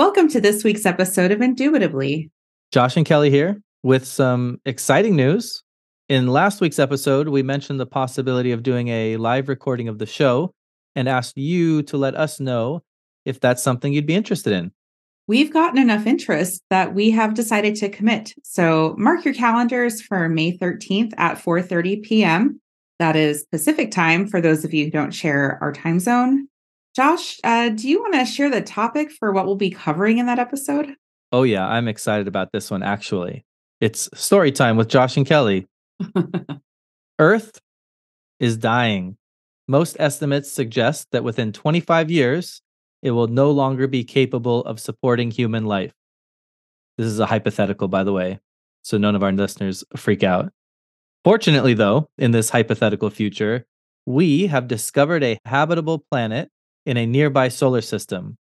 Welcome to this week's episode of Indubitably. Josh and Kelly here with some exciting news. In last week's episode, we mentioned the possibility of doing a live recording of the show and asked you to let us know if that's something you'd be interested in. We've gotten enough interest that we have decided to commit. So mark your calendars for May 13th at 4:30 p.m. That is Pacific time for those of you who don't share our time zone. Josh, uh, do you want to share the topic for what we'll be covering in that episode? Oh, yeah, I'm excited about this one actually. It's story time with Josh and Kelly. Earth is dying. Most estimates suggest that within 25 years, it will no longer be capable of supporting human life. This is a hypothetical, by the way, so none of our listeners freak out. Fortunately, though, in this hypothetical future, we have discovered a habitable planet in a nearby solar system.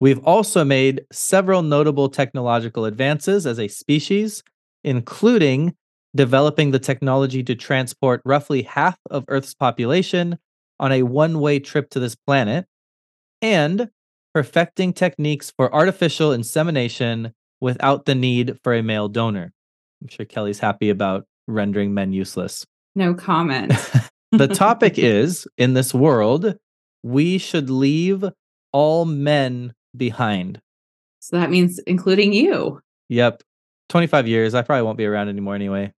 We've also made several notable technological advances as a species, including developing the technology to transport roughly half of Earth's population on a one way trip to this planet, and perfecting techniques for artificial insemination without the need for a male donor. I'm sure Kelly's happy about rendering men useless. No comment. the topic is in this world, we should leave all men behind. So that means including you. Yep. 25 years. I probably won't be around anymore anyway.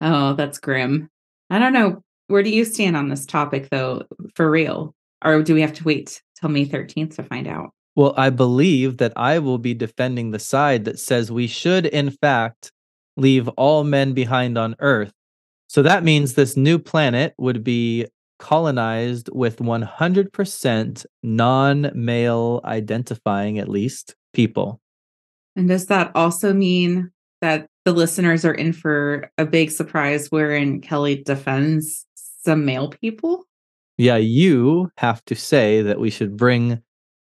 Oh, that's grim. I don't know. Where do you stand on this topic, though, for real? Or do we have to wait till May 13th to find out? Well, I believe that I will be defending the side that says we should, in fact, leave all men behind on Earth. So that means this new planet would be colonized with 100% non male identifying, at least, people. And does that also mean that the listeners are in for a big surprise wherein Kelly defends some male people? Yeah, you have to say that we should bring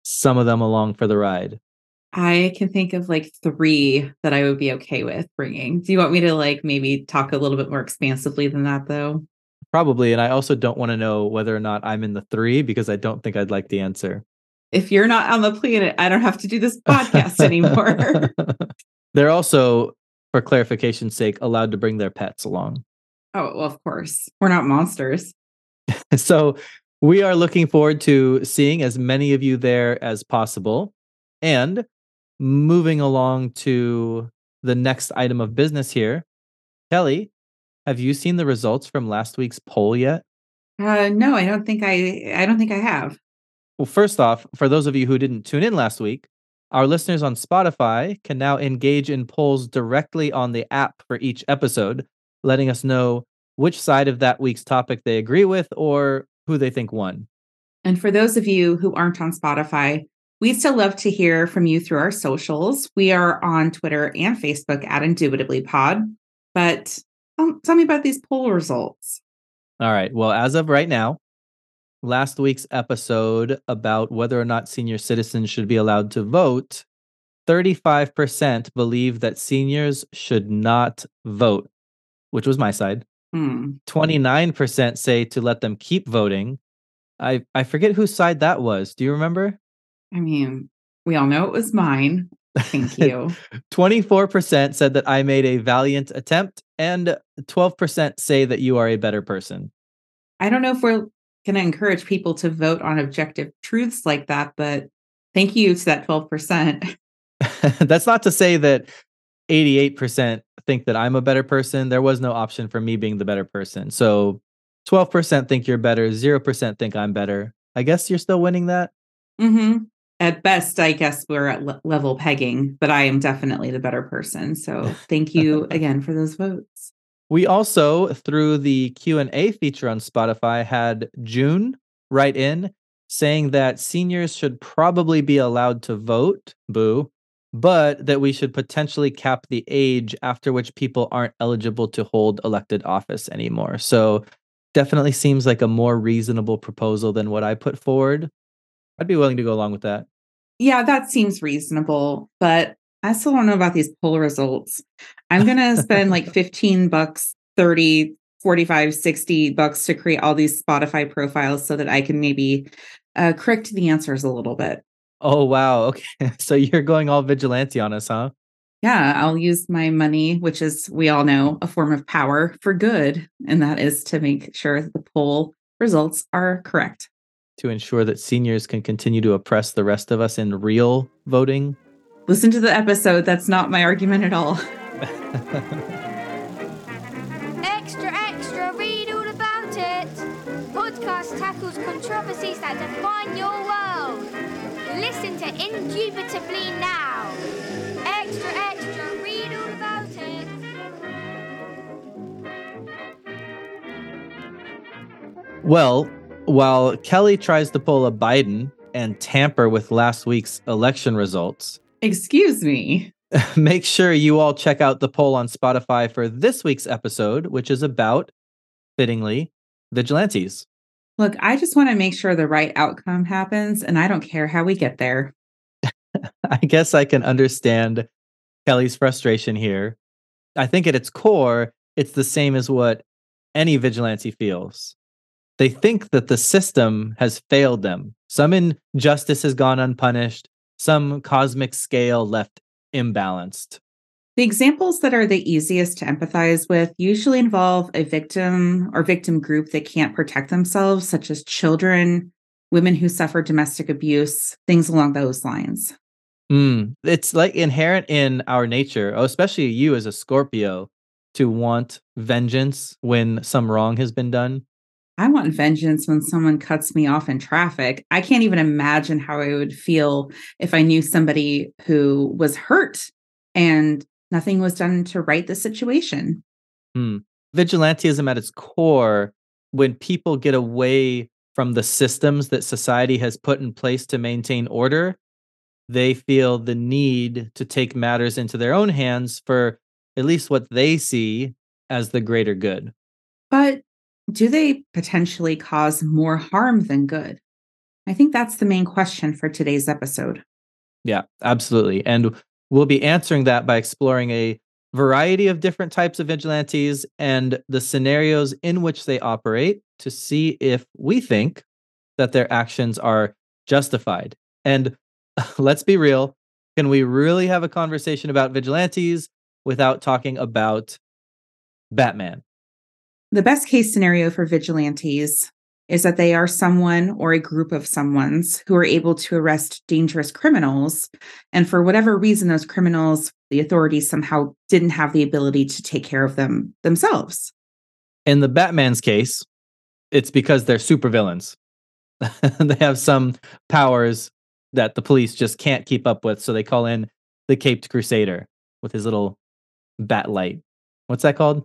some of them along for the ride. I can think of like three that I would be okay with bringing. Do you want me to like maybe talk a little bit more expansively than that though? Probably. And I also don't want to know whether or not I'm in the three because I don't think I'd like the answer. If you're not on the planet, I don't have to do this podcast anymore. They're also, for clarification's sake, allowed to bring their pets along. Oh, well, of course. We're not monsters. so we are looking forward to seeing as many of you there as possible. And moving along to the next item of business here, Kelly, have you seen the results from last week's poll yet? Uh, no, I don't think I. I don't think I have. Well, first off, for those of you who didn't tune in last week, our listeners on Spotify can now engage in polls directly on the app for each episode, letting us know which side of that week's topic they agree with or who they think won. And for those of you who aren't on Spotify, we'd still love to hear from you through our socials. We are on Twitter and Facebook at Indubitably Pod. But um, tell me about these poll results. All right. Well, as of right now, last week's episode about whether or not senior citizens should be allowed to vote, 35% believe that seniors should not vote, which was my side. Hmm. 29% say to let them keep voting. I, I forget whose side that was. Do you remember? I mean, we all know it was mine. Thank you. 24% said that I made a valiant attempt, and 12% say that you are a better person. I don't know if we're going to encourage people to vote on objective truths like that, but thank you to that 12%. That's not to say that 88% think that I'm a better person. There was no option for me being the better person. So 12% think you're better, 0% think I'm better. I guess you're still winning that. Mm-hmm. At best, I guess we're at le- level pegging, but I am definitely the better person. So thank you again for those votes. We also, through the Q&A feature on Spotify, had June write in saying that seniors should probably be allowed to vote, boo, but that we should potentially cap the age after which people aren't eligible to hold elected office anymore. So definitely seems like a more reasonable proposal than what I put forward. I'd be willing to go along with that. Yeah, that seems reasonable, but I still don't know about these poll results. I'm going to spend like 15 bucks, 30, 45, 60 bucks to create all these Spotify profiles so that I can maybe uh, correct the answers a little bit. Oh, wow. Okay. So you're going all vigilante on us, huh? Yeah, I'll use my money, which is, we all know, a form of power for good. And that is to make sure the poll results are correct. To ensure that seniors can continue to oppress the rest of us in real voting. Listen to the episode. That's not my argument at all. Extra, extra, read all about it. Podcast tackles controversies that define your world. Listen to Indubitably now. Extra, extra, read all about it. Well, while Kelly tries to pull a Biden and tamper with last week's election results, Excuse me. make sure you all check out the poll on Spotify for this week's episode, which is about, fittingly, vigilantes. Look, I just want to make sure the right outcome happens, and I don't care how we get there. I guess I can understand Kelly's frustration here. I think at its core, it's the same as what any vigilante feels. They think that the system has failed them. Some injustice has gone unpunished, some cosmic scale left imbalanced. The examples that are the easiest to empathize with usually involve a victim or victim group that can't protect themselves, such as children, women who suffer domestic abuse, things along those lines. Mm, it's like inherent in our nature, oh, especially you as a Scorpio, to want vengeance when some wrong has been done. I want vengeance when someone cuts me off in traffic. I can't even imagine how I would feel if I knew somebody who was hurt and nothing was done to right the situation. Hmm. Vigilantism at its core, when people get away from the systems that society has put in place to maintain order, they feel the need to take matters into their own hands for at least what they see as the greater good. But do they potentially cause more harm than good? I think that's the main question for today's episode. Yeah, absolutely. And we'll be answering that by exploring a variety of different types of vigilantes and the scenarios in which they operate to see if we think that their actions are justified. And let's be real, can we really have a conversation about vigilantes without talking about Batman? The best case scenario for vigilantes is that they are someone or a group of someone's who are able to arrest dangerous criminals. And for whatever reason, those criminals, the authorities somehow didn't have the ability to take care of them themselves. In the Batman's case, it's because they're supervillains. they have some powers that the police just can't keep up with. So they call in the Caped Crusader with his little bat light. What's that called?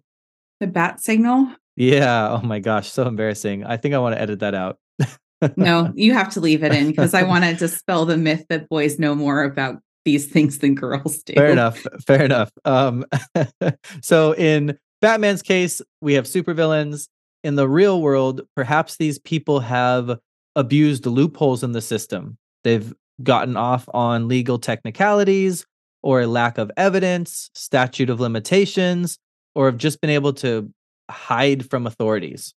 The bat signal? Yeah. Oh my gosh. So embarrassing. I think I want to edit that out. no, you have to leave it in because I want to dispel the myth that boys know more about these things than girls do. Fair enough. Fair enough. Um, so in Batman's case, we have supervillains. In the real world, perhaps these people have abused loopholes in the system. They've gotten off on legal technicalities or a lack of evidence, statute of limitations, or have just been able to hide from authorities.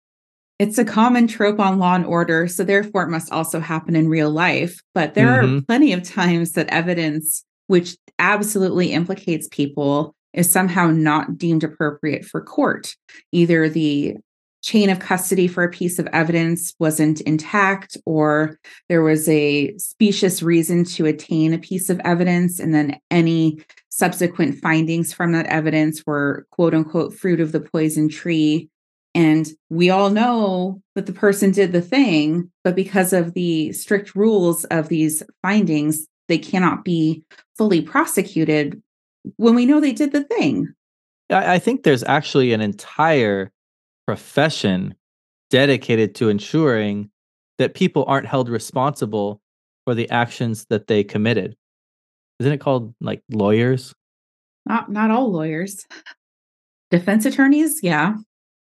It's a common trope on Law and Order, so therefore it must also happen in real life. But there mm-hmm. are plenty of times that evidence which absolutely implicates people is somehow not deemed appropriate for court. Either the chain of custody for a piece of evidence wasn't intact, or there was a specious reason to attain a piece of evidence, and then any subsequent findings from that evidence were quote unquote fruit of the poison tree. And we all know that the person did the thing, but because of the strict rules of these findings, they cannot be fully prosecuted when we know they did the thing. I think there's actually an entire profession dedicated to ensuring that people aren't held responsible for the actions that they committed. Isn't it called like lawyers? Not not all lawyers. Defense attorneys, yeah.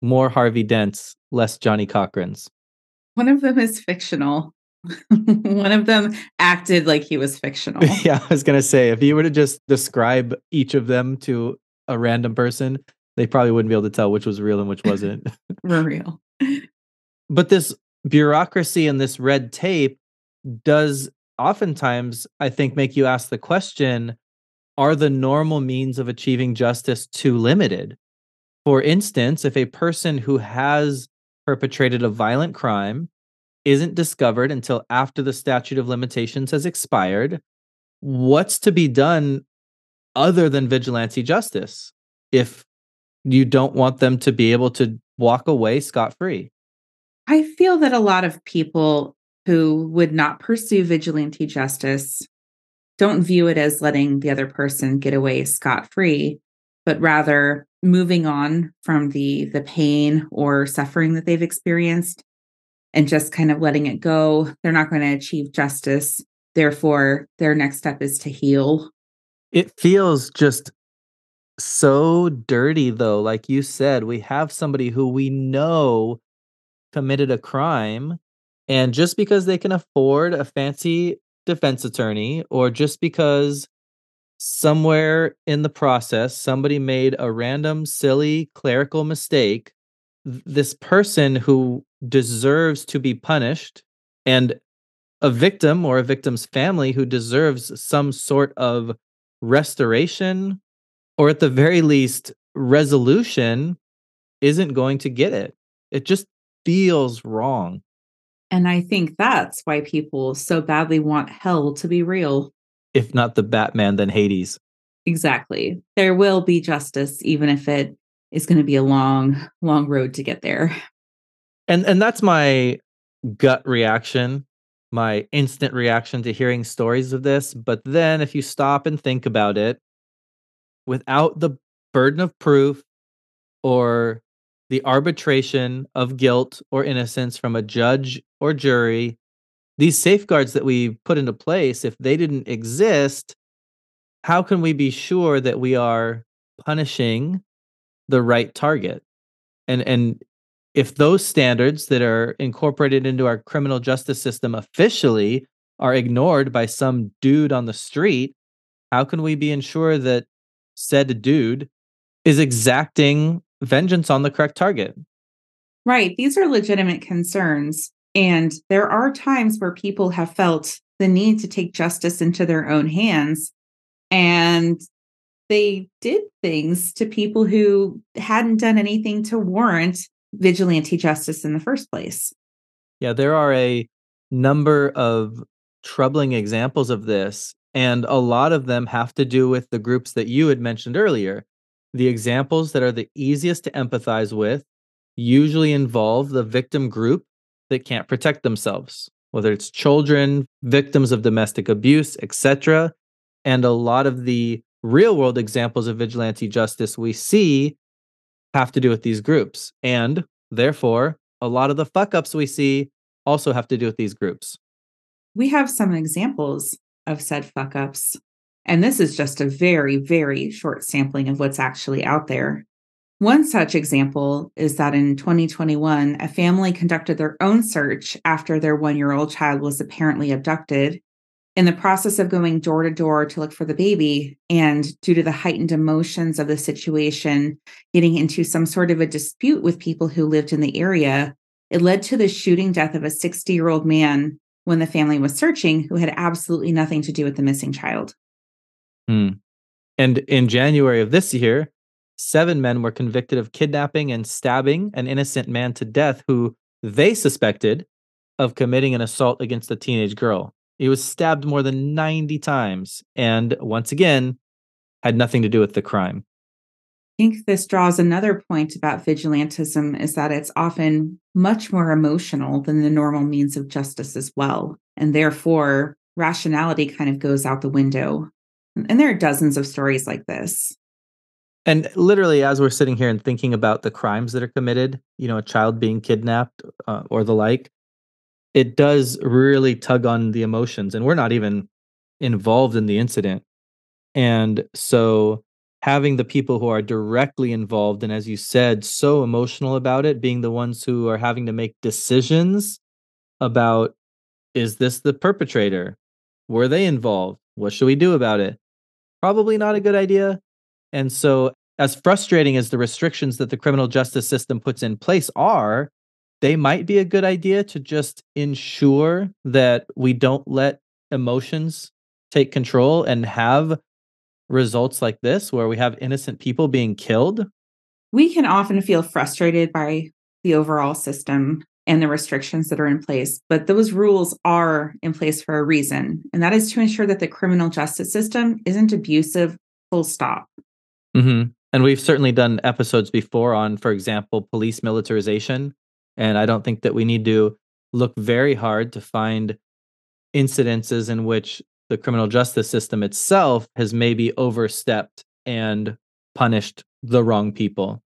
More Harvey Dents, less Johnnie Cochran's. One of them is fictional. One of them acted like he was fictional. yeah, I was gonna say if you were to just describe each of them to a random person, they probably wouldn't be able to tell which was real and which wasn't. For real. But this bureaucracy and this red tape does oftentimes, I think, make you ask the question are the normal means of achieving justice too limited? For instance, if a person who has perpetrated a violent crime isn't discovered until after the statute of limitations has expired, what's to be done other than vigilante justice if you don't want them to be able to walk away scot free? I feel that a lot of people who would not pursue vigilante justice don't view it as letting the other person get away scot free, but rather moving on from the the pain or suffering that they've experienced and just kind of letting it go. They're not going to achieve justice. Therefore, their next step is to heal. It feels just so dirty though. Like you said, we have somebody who we know committed a crime and just because they can afford a fancy defense attorney or just because somewhere in the process somebody made a random silly clerical mistake this person who deserves to be punished and a victim or a victim's family who deserves some sort of restoration or at the very least resolution isn't going to get it. It just feels wrong and I think that's why people so badly want hell to be real. If not the Batman, then Hades. Exactly. There will be justice, even if it is going to be a long, long road to get there. And and that's my gut reaction, my instant reaction to hearing stories of this. But then if you stop and think about it, without the burden of proof or the arbitration of guilt or innocence from a judge or jury, these safeguards that we put into place, if they didn't exist, how can we be sure that we are punishing the right target? And and if those standards that are incorporated into our criminal justice system officially are ignored by some dude on the street, how can we be ensured that said dude is exacting vengeance on the correct target. Right. These are legitimate concerns. And there are times where people have felt the need to take justice into their own hands. And they did things to people who hadn't done anything to warrant vigilante justice in the first place. Yeah, there are a number of troubling examples of this. And a lot of them have to do with the groups that you had mentioned earlier the examples that are the easiest to empathize with usually involve the victim group that can't protect themselves, whether it's children, victims of domestic abuse, etc. And a lot of the real world examples of vigilante justice we see have to do with these groups. And therefore, a lot of the fuck ups we see also have to do with these groups. We have some examples of said fuck ups. And this is just a very, very short sampling of what's actually out there. One such example is that in 2021, a family conducted their own search after their one year old child was apparently abducted. In the process of going door to door to look for the baby, and due to the heightened emotions of the situation, getting into some sort of a dispute with people who lived in the area, it led to the shooting death of a 60 year old man when the family was searching who had absolutely nothing to do with the missing child. Hmm. And in January of this year, seven men were convicted of kidnapping and stabbing an innocent man to death who they suspected of committing an assault against a teenage girl. He was stabbed more than 90 times and once again had nothing to do with the crime. I think this draws another point about vigilantism is that it's often much more emotional than the normal means of justice as well. And therefore, rationality kind of goes out the window and there are dozens of stories like this. And literally, as we're sitting here and thinking about the crimes that are committed, you know, a child being kidnapped uh, or the like, it does really tug on the emotions. And we're not even involved in the incident. And so having the people who are directly involved and, as you said, so emotional about it, being the ones who are having to make decisions about is this the perpetrator? Were they involved? What should we do about it? probably not a good idea. And so, as frustrating as the restrictions that the criminal justice system puts in place are, they might be a good idea to just ensure that we don't let emotions take control and have results like this where we have innocent people being killed? We can often feel frustrated by the overall system and the restrictions that are in place, but those rules are in place for a reason, and that is to ensure that the criminal justice system isn't abusive, full stop. Mm-hmm. And we've certainly done episodes before on, for example, police militarization. And I don't think that we need to look very hard to find incidences in which the criminal justice system itself has maybe overstepped and punished the wrong people.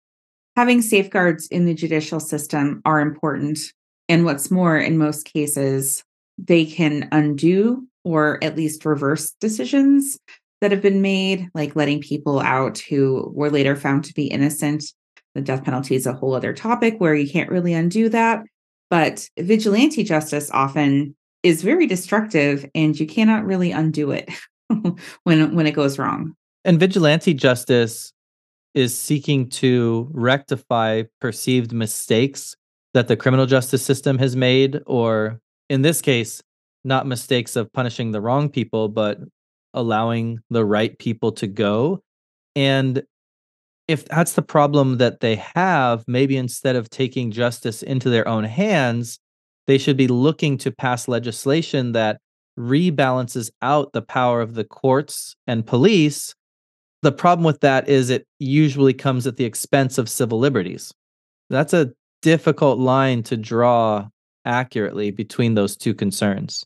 Having safeguards in the judicial system are important. And what's more, in most cases, they can undo or at least reverse decisions that have been made, like letting people out who were later found to be innocent. The death penalty is a whole other topic where you can't really undo that. But vigilante justice often is very destructive and you cannot really undo it when when it goes wrong. And vigilante justice is seeking to rectify perceived mistakes that the criminal justice system has made or in this case not mistakes of punishing the wrong people but allowing the right people to go and if that's the problem that they have maybe instead of taking justice into their own hands they should be looking to pass legislation that rebalances out the power of the courts and police. The problem with that is it usually comes at the expense of civil liberties. That's a difficult line to draw accurately between those two concerns.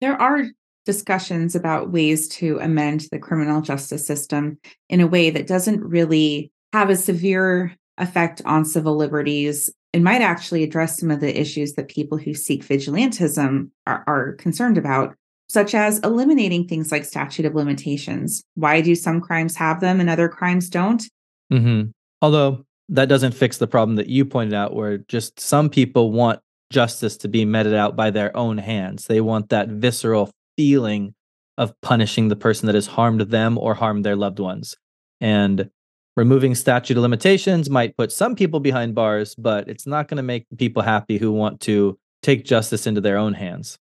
There are discussions about ways to amend the criminal justice system in a way that doesn't really have a severe effect on civil liberties it might actually address some of the issues that people who seek vigilantism are, are concerned about, such as eliminating things like statute of limitations. Why do some crimes have them and other crimes don't? Mm-hmm. Although that doesn't fix the problem that you pointed out, where just some people want justice to be meted out by their own hands. They want that visceral feeling of punishing the person that has harmed them or harmed their loved ones. And removing statute of limitations might put some people behind bars, but it's not going to make people happy who want to take justice into their own hands.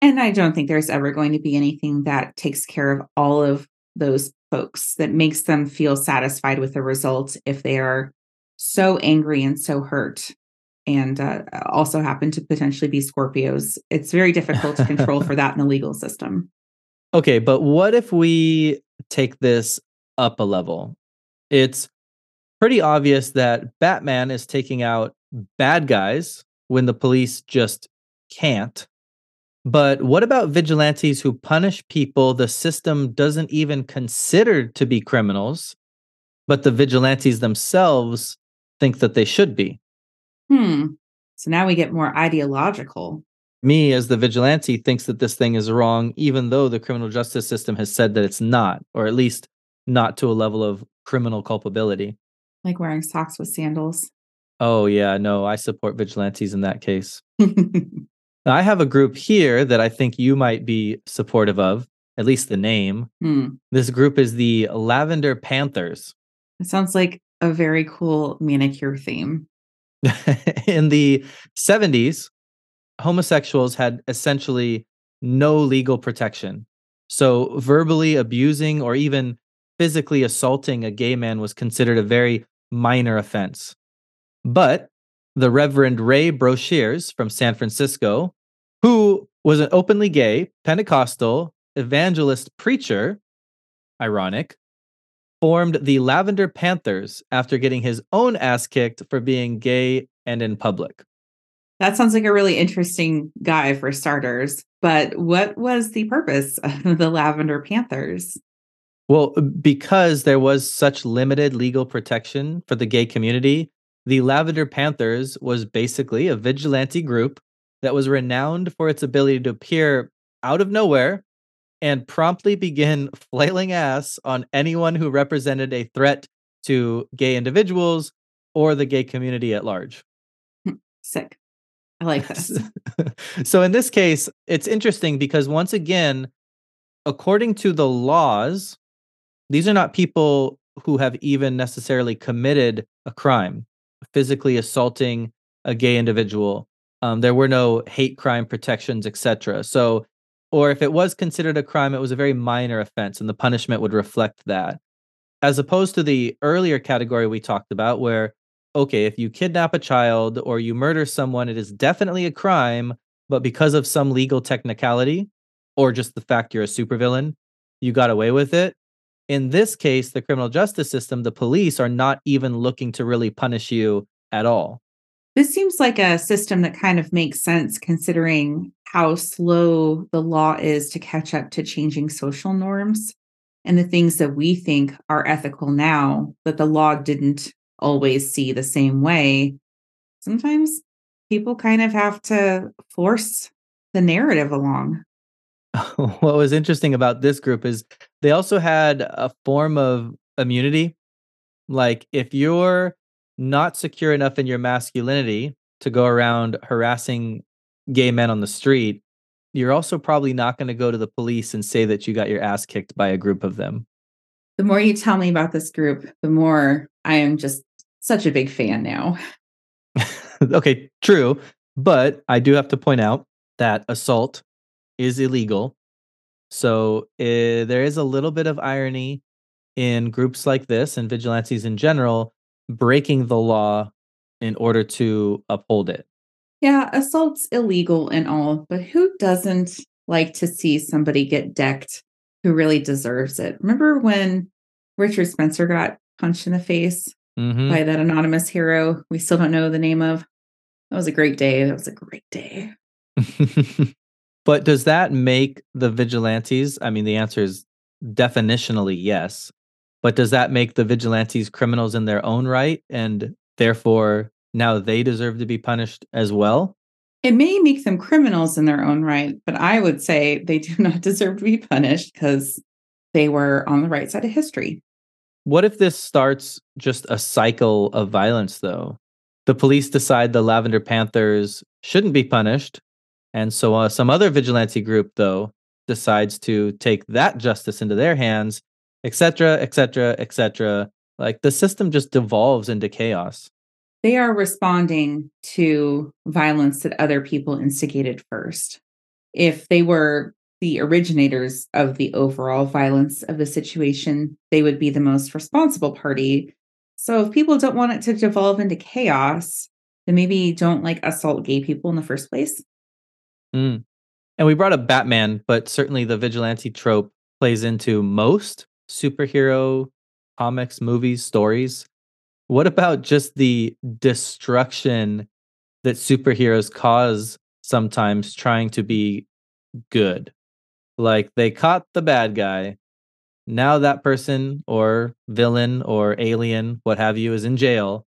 And I don't think there's ever going to be anything that takes care of all of those folks that makes them feel satisfied with the result if they are so angry and so hurt and uh, also happen to potentially be Scorpios. It's very difficult to control for that in the legal system. Okay, but what if we take this up a level? it's pretty obvious that Batman is taking out bad guys when the police just can't. But what about vigilantes who punish people the system doesn't even consider to be criminals, but the vigilantes themselves think that they should be? Hmm. So now we get more ideological. Me, as the vigilante, thinks that this thing is wrong, even though the criminal justice system has said that it's not, or at least not to a level of criminal culpability. Like wearing socks with sandals. Oh, yeah. No, I support vigilantes in that case. now, I have a group here that I think you might be supportive of, at least the name. Hmm. This group is the Lavender Panthers. It sounds like a very cool manicure theme. in the 70s, homosexuals had essentially no legal protection. So, verbally abusing or even physically assaulting a gay man was considered a very minor offense. But the Reverend Ray Broshears from San Francisco, who was an openly gay Pentecostal evangelist preacher, ironic, formed the Lavender Panthers after getting his own ass kicked for being gay and in public. That sounds like a really interesting guy for starters. But what was the purpose of the Lavender Panthers? Well, uh, because there was such limited legal protection for the gay community, the Lavender Panthers was basically a vigilante group that was renowned for its ability to appear out of nowhere and promptly begin flailing ass on anyone who represented a threat to gay individuals or the gay community at large. Hmm, sick. I like this. so, in this case, it's interesting because once again, according to the laws, these are not people who have even necessarily committed a crime, physically assaulting a gay individual. Um, there were no hate crime protections, etc. So or if it was considered a crime, it was a very minor offense and the punishment would reflect that. As opposed to the earlier category we talked about, where, okay, if you kidnap a child or you murder someone, it is definitely a crime, but because of some legal technicality or just the fact you're a supervillain, you got away with it. In this case, the criminal justice system, the police are not even looking to really punish you at all. This seems like a system that kind of makes sense considering how slow the law is to catch up to changing social norms and the things that we think are ethical now that the law didn't always see the same way. Sometimes people kind of have to force the narrative along. what was interesting about this group is they also had a form of immunity. Like if you're not secure enough in your masculinity to go around harassing gay men on the street, you're also probably not going to go to the police and say that you got your ass kicked by a group of them. The more you tell me about this group, the more I am just such a big fan now. okay, true. But I do have to point out that assault is illegal. So uh, there is a little bit of irony in groups like this and vigilantes in general breaking the law in order to uphold it. Yeah, assault's illegal and all, but who doesn't like to see somebody get decked who really deserves it? Remember when Richard Spencer got punched in the face mm-hmm. by that anonymous hero we still don't know the name of? That was a great day. That was a great day. but does that make the vigilantes? I mean, the answer is definitionally yes. But does that make the vigilantes criminals in their own right and therefore now they deserve to be punished as well? It may make them criminals in their own right, but I would say they do not deserve to be punished because they were on the right side of history. What if this starts just a cycle of violence, though? The police decide the Lavender Panthers shouldn't be punished. And so uh, some other vigilante group, though, decides to take that justice into their hands, etc., etc., etc. Like the system just devolves into chaos they are responding to violence that other people instigated first. If they were the originators of the overall violence of the situation, they would be the most responsible party. So if people don't want it to devolve into chaos, then maybe don't like assault gay people in the first place. Mm. And we brought up Batman, but certainly the vigilante trope plays into most superhero comics, movies, stories. What about just the destruction that superheroes cause sometimes trying to be good? Like they caught the bad guy. Now that person or villain or alien, what have you, is in jail,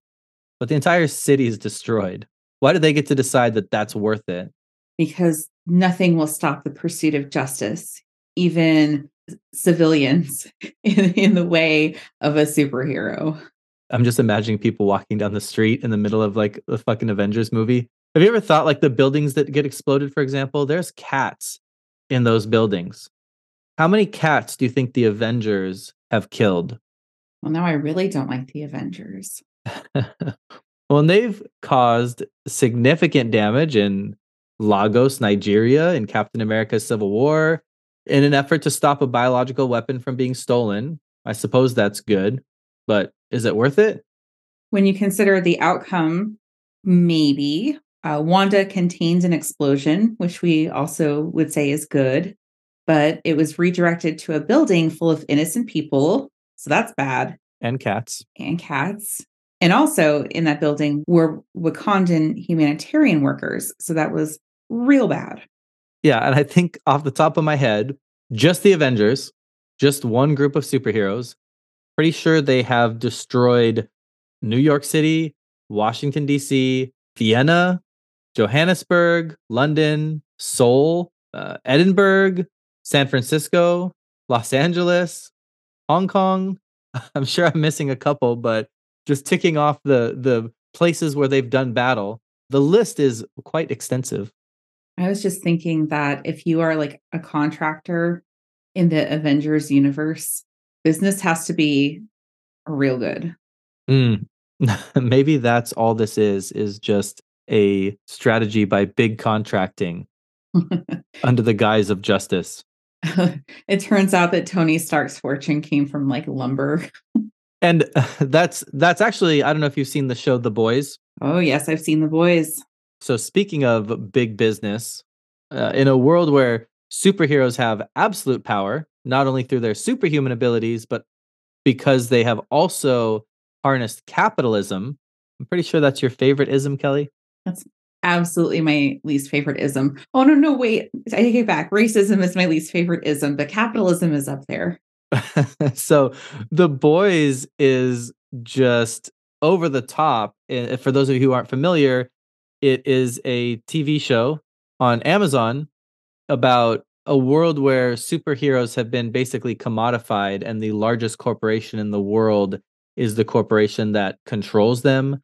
but the entire city is destroyed. Why do they get to decide that that's worth it? Because nothing will stop the pursuit of justice, even civilians in, in the way of a superhero. I'm just imagining people walking down the street in the middle of like the fucking Avengers movie. Have you ever thought like the buildings that get exploded, for example? There's cats in those buildings. How many cats do you think the Avengers have killed? Well, now I really don't like the Avengers. well, and they've caused significant damage in Lagos, Nigeria, in Captain America's Civil War, in an effort to stop a biological weapon from being stolen. I suppose that's good, but is it worth it? When you consider the outcome, maybe. Uh, Wanda contains an explosion, which we also would say is good, but it was redirected to a building full of innocent people. So that's bad. And cats. And cats. And also in that building were Wakandan humanitarian workers. So that was real bad. Yeah. And I think off the top of my head, just the Avengers, just one group of superheroes, pretty sure they have destroyed New York City, Washington, D.C., Vienna, Johannesburg, London, Seoul, uh, Edinburgh, San Francisco, Los Angeles, Hong Kong. I'm sure I'm missing a couple, but just ticking off the the places where they've done battle, the list is quite extensive. I was just thinking that if you are like a contractor in the Avengers universe, business has to be real good. Mm. Maybe that's all this is is just a strategy by big contracting under the guise of justice. it turns out that Tony Stark's fortune came from like lumber. and that's that's actually I don't know if you've seen the show The Boys. Oh yes, I've seen The Boys. So speaking of big business, uh, in a world where superheroes have absolute power, not only through their superhuman abilities, but because they have also harnessed capitalism. I'm pretty sure that's your favorite ism, Kelly. That's absolutely my least favorite ism. Oh no, no, wait. I take it back. Racism is my least favorite ism, but capitalism is up there. so the boys is just over the top. And for those of you who aren't familiar, it is a TV show on Amazon about a world where superheroes have been basically commodified and the largest corporation in the world is the corporation that controls them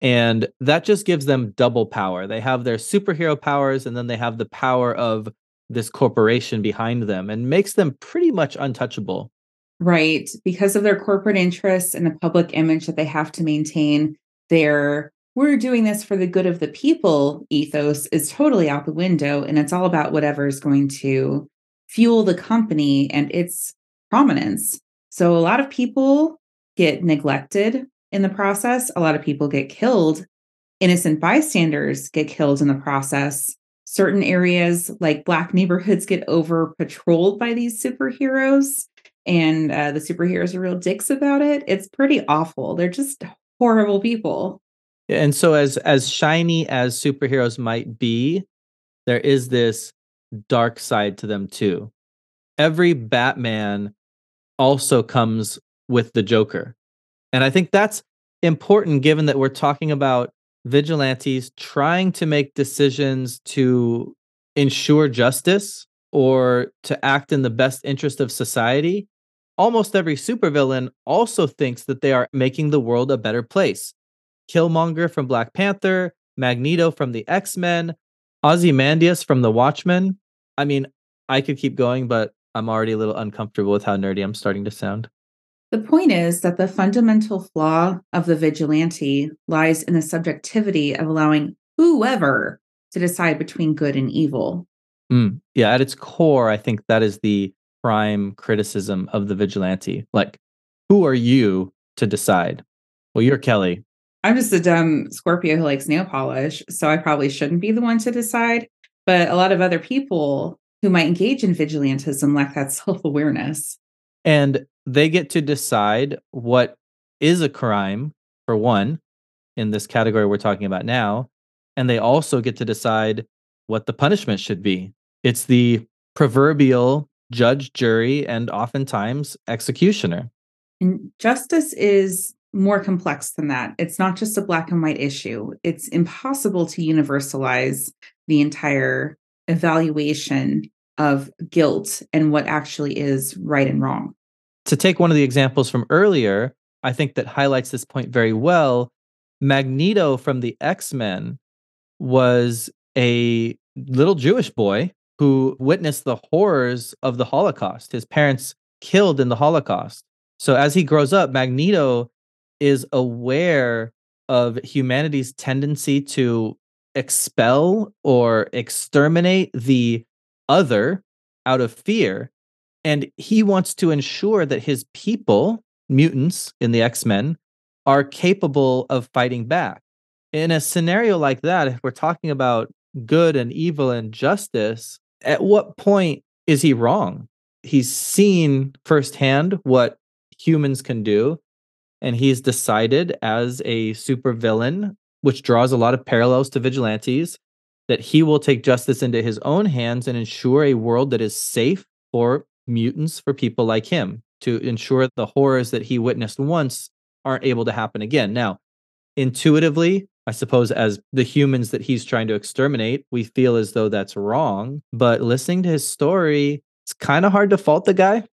and that just gives them double power. They have their superhero powers and then they have the power of this corporation behind them and makes them pretty much untouchable. Right. Because of their corporate interests and the public image that they have to maintain, their we're doing this for the good of the people ethos is totally out the window. And it's all about whatever is going to fuel the company and its prominence. So a lot of people get neglected in the process. A lot of people get killed. Innocent bystanders get killed in the process. Certain areas, like Black neighborhoods, get over patrolled by these superheroes, and uh, the superheroes are real dicks about it. It's pretty awful. They're just horrible people. And so, as as shiny as superheroes might be, there is this dark side to them too. Every Batman also comes with the Joker. And I think that's important given that we're talking about vigilantes trying to make decisions to ensure justice or to act in the best interest of society. Almost every supervillain also thinks that they are making the world a better place. Killmonger from Black Panther, Magneto from the X Men, Ozymandias from the Watchmen. I mean, I could keep going, but I'm already a little uncomfortable with how nerdy I'm starting to sound. The point is that the fundamental flaw of the vigilante lies in the subjectivity of allowing whoever to decide between good and evil. Mm, yeah, at its core, I think that is the prime criticism of the vigilante. Like, who are you to decide? Well, you're Kelly. I'm just a dumb Scorpio who likes nail polish, so I probably shouldn't be the one to decide. But a lot of other people who might engage in vigilantism lack that self awareness. And they get to decide what is a crime, for one, in this category we're talking about now. And they also get to decide what the punishment should be. It's the proverbial judge, jury, and oftentimes executioner. And justice is more complex than that. It's not just a black and white issue. It's impossible to universalize the entire evaluation of guilt and what actually is right and wrong to take one of the examples from earlier, I think that highlights this point very well. Magneto from the X Men was a little Jewish boy who witnessed the horrors of the Holocaust, his parents killed in the Holocaust. So as he grows up, Magneto is aware of humanity's tendency to expel or exterminate the other out of fear and he wants to ensure that his people, mutants in the X Men, are capable of fighting back. In a scenario like that, if we're talking about good and evil and justice, at what point is he wrong? He's seen firsthand what humans can do, and he's decided as a supervillain, which draws a lot of parallels to vigilantes, that he will take justice into his own hands and ensure a world that is safe for mutants for people like him to ensure the horrors that he witnessed once aren't able to happen again. Now, intuitively, I suppose as the humans that he's trying to exterminate, we feel as though that's wrong. But listening to his story, it's kind of hard to fault the guy.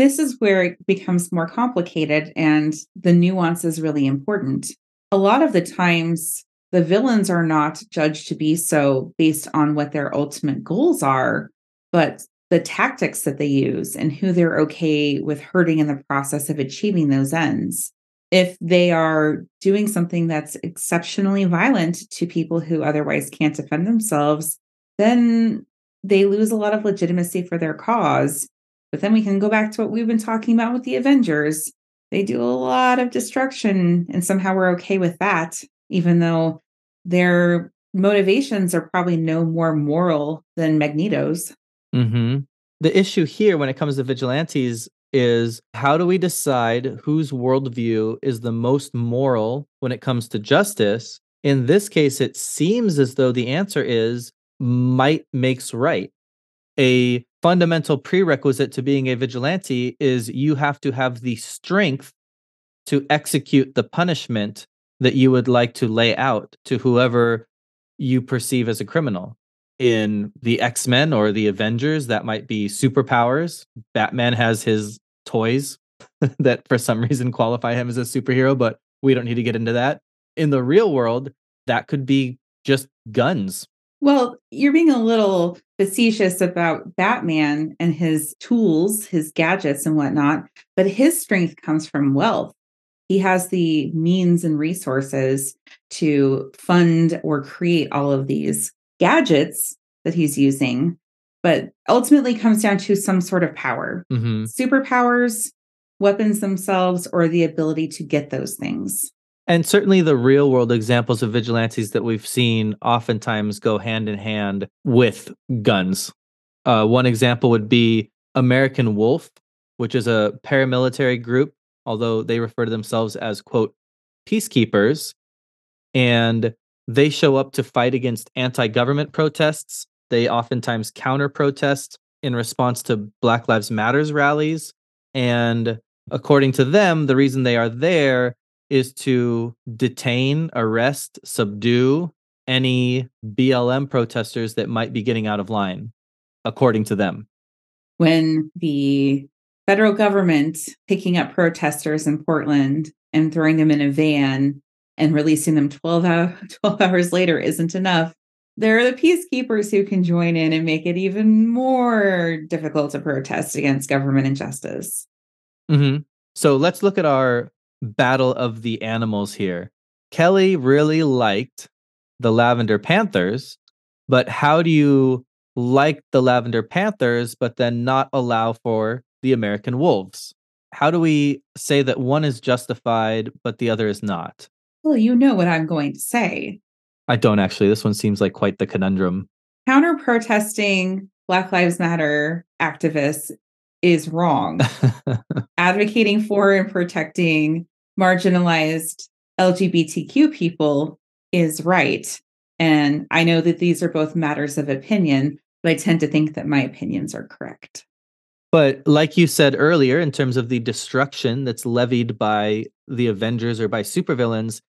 This is where it becomes more complicated and the nuance is really important. A lot of the times, the villains are not judged to be so based on what their ultimate goals are, but the tactics that they use and who they're okay with hurting in the process of achieving those ends. If they are doing something that's exceptionally violent to people who otherwise can't defend themselves, then they lose a lot of legitimacy for their cause. But then we can go back to what we've been talking about with the Avengers. They do a lot of destruction, and somehow we're okay with that, even though their motivations are probably no more moral than Magneto's. Mm-hmm. The issue here when it comes to vigilantes is how do we decide whose worldview is the most moral when it comes to justice? In this case, it seems as though the answer is might makes right. A fundamental prerequisite to being a vigilante is you have to have the strength to execute the punishment that you would like to lay out to whoever you perceive as a criminal. In the X Men or the Avengers, that might be superpowers. Batman has his toys that for some reason qualify him as a superhero, but we don't need to get into that. In the real world, that could be just guns. Well, you're being a little facetious about Batman and his tools, his gadgets, and whatnot, but his strength comes from wealth. He has the means and resources to fund or create all of these gadgets that he's using, but ultimately comes down to some sort of power. Mm-hmm. Superpowers, weapons themselves, or the ability to get those things. And certainly the real world examples of vigilantes that we've seen oftentimes go hand in hand with guns. Uh, one example would be American Wolf, which is a paramilitary group, although they refer to themselves as, quote, peacekeepers. And they show up to fight against anti government protests. They oftentimes counter protest in response to Black Lives Matters rallies. And according to them, the reason they are there is to detain, arrest, subdue any BLM protesters that might be getting out of line, according to them. When the federal government picking up protesters in Portland and throwing them in a van and releasing them 12, hour, 12 hours later isn't enough, there are the peacekeepers who can join in and make it even more difficult to protest against government injustice. Mm-hmm. So let's look at our battle of the animals here. Kelly really liked the Lavender Panthers, but how do you like the Lavender Panthers, but then not allow for the American Wolves? How do we say that one is justified, but the other is not? Well, you know what I'm going to say. I don't actually. This one seems like quite the conundrum. Counter protesting Black Lives Matter activists is wrong. Advocating for and protecting marginalized LGBTQ people is right. And I know that these are both matters of opinion, but I tend to think that my opinions are correct. But like you said earlier, in terms of the destruction that's levied by the Avengers or by supervillains,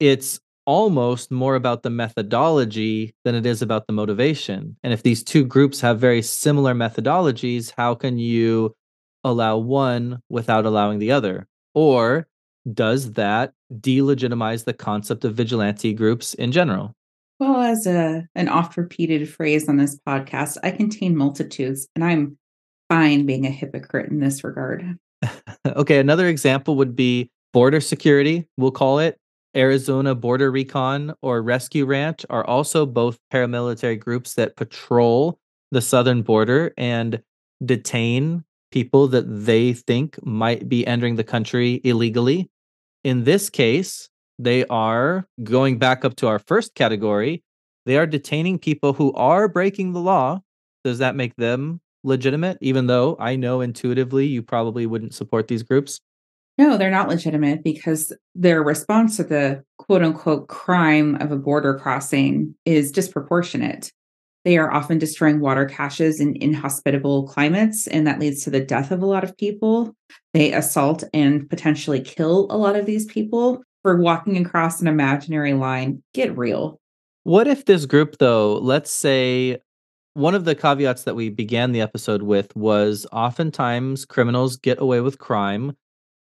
it's almost more about the methodology than it is about the motivation. And if these two groups have very similar methodologies, how can you allow one without allowing the other? Or does that delegitimize the concept of vigilante groups in general? Well, as a an oft repeated phrase on this podcast, I contain multitudes, and I'm fine being a hypocrite in this regard. okay, another example would be border security, we'll call it. Arizona Border Recon or Rescue Ranch are also both paramilitary groups that patrol the southern border and detain people that they think might be entering the country illegally. In this case, they are going back up to our first category. They are detaining people who are breaking the law. Does that make them legitimate? Even though I know intuitively you probably wouldn't support these groups. No, they're not legitimate because their response to the quote unquote crime of a border crossing is disproportionate. They are often destroying water caches in inhospitable climates, and that leads to the death of a lot of people. They assault and potentially kill a lot of these people for walking across an imaginary line. Get real. What if this group, though, let's say one of the caveats that we began the episode with was oftentimes criminals get away with crime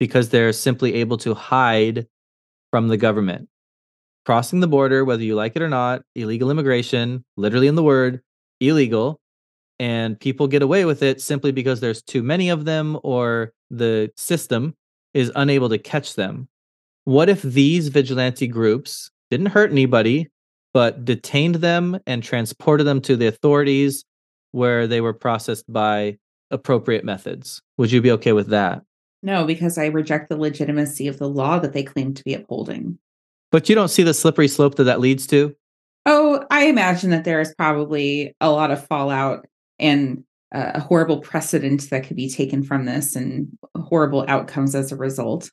because they're simply able to hide from the government crossing the border, whether you like it or not, illegal immigration, literally in the word, illegal. And people get away with it simply because there's too many of them or the system is unable to catch them. What if these vigilante groups didn't hurt anybody, but detained them and transported them to the authorities where they were processed by appropriate methods. Would you be okay with that? No, because I reject the legitimacy of the law that they claim to be upholding. But you don't see the slippery slope that that leads to? Oh, I imagine that there is probably a lot of fallout and uh, a horrible precedent that could be taken from this and horrible outcomes as a result.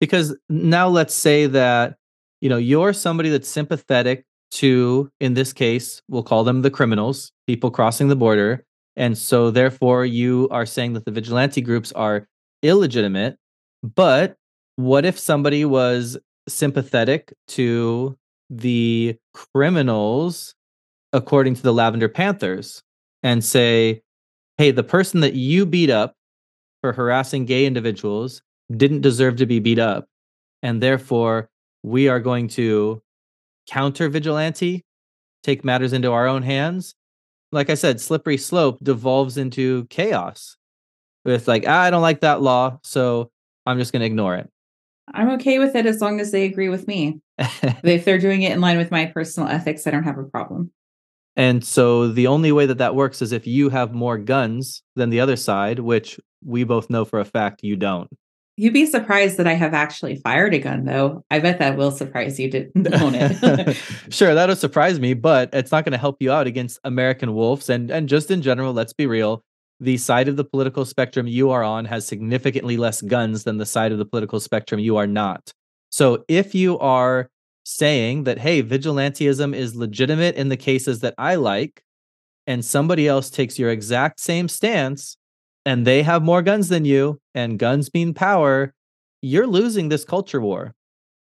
Because now let's say that you know you're somebody that's sympathetic to in this case we'll call them the criminals, people crossing the border, and so therefore you are saying that the vigilante groups are illegitimate. But what if somebody was sympathetic to the criminals according to the Lavender Panthers and say, hey, the person that you beat up for harassing gay individuals didn't deserve to be beat up. And therefore, we are going to counter vigilante, take matters into our own hands. Like I said, slippery slope devolves into chaos with like, ah, I don't like that law, so I'm just going to ignore it. I'm okay with it as long as they agree with me. if they're doing it in line with my personal ethics, I don't have a problem. And so the only way that that works is if you have more guns than the other side, which we both know for a fact you don't. You'd be surprised that I have actually fired a gun, though. I bet that will surprise you to own it. sure, that'll surprise me, but it's not going to help you out against American wolves. And and just in general, let's be real. The side of the political spectrum you are on has significantly less guns than the side of the political spectrum you are not. So if you are saying that, hey, vigilantism is legitimate in the cases that I like, and somebody else takes your exact same stance and they have more guns than you, and guns mean power, you're losing this culture war.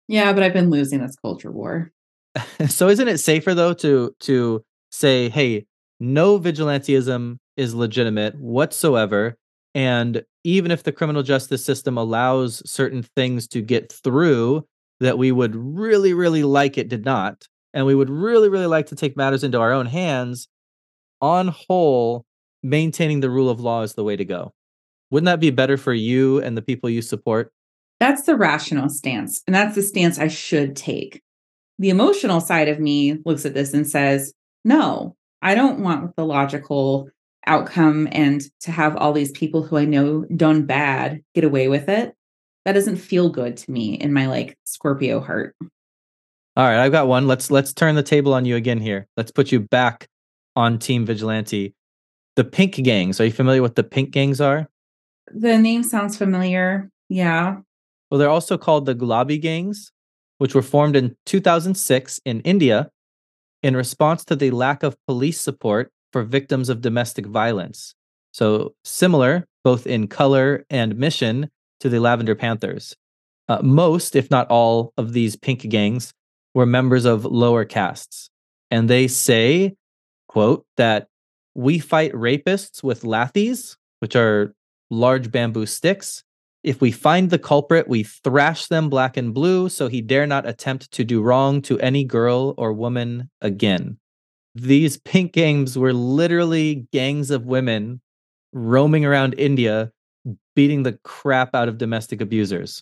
Yeah, but I've been losing this culture war. so isn't it safer though to to say, hey, no vigilantism is legitimate whatsoever. And even if the criminal justice system allows certain things to get through, that we would really, really like it did not. And we would really, really like to take matters into our own hands. On whole, maintaining the rule of law is the way to go. Wouldn't that be better for you and the people you support? That's the rational stance. And that's the stance I should take. The emotional side of me looks at this and says, no, I don't want the logical outcome and to have all these people who I know done bad get away with it that doesn't feel good to me in my like Scorpio heart. All right, I've got one. Let's let's turn the table on you again here. Let's put you back on Team Vigilante. The Pink Gangs. Are you familiar with the Pink Gangs are? The name sounds familiar. Yeah. Well, they're also called the Gulabi Gangs, which were formed in 2006 in India in response to the lack of police support for victims of domestic violence. So, similar both in color and mission to the Lavender Panthers. Uh, most, if not all, of these pink gangs were members of lower castes. And they say, quote, that we fight rapists with lathis, which are large bamboo sticks. If we find the culprit, we thrash them black and blue so he dare not attempt to do wrong to any girl or woman again. These pink gangs were literally gangs of women roaming around India beating the crap out of domestic abusers.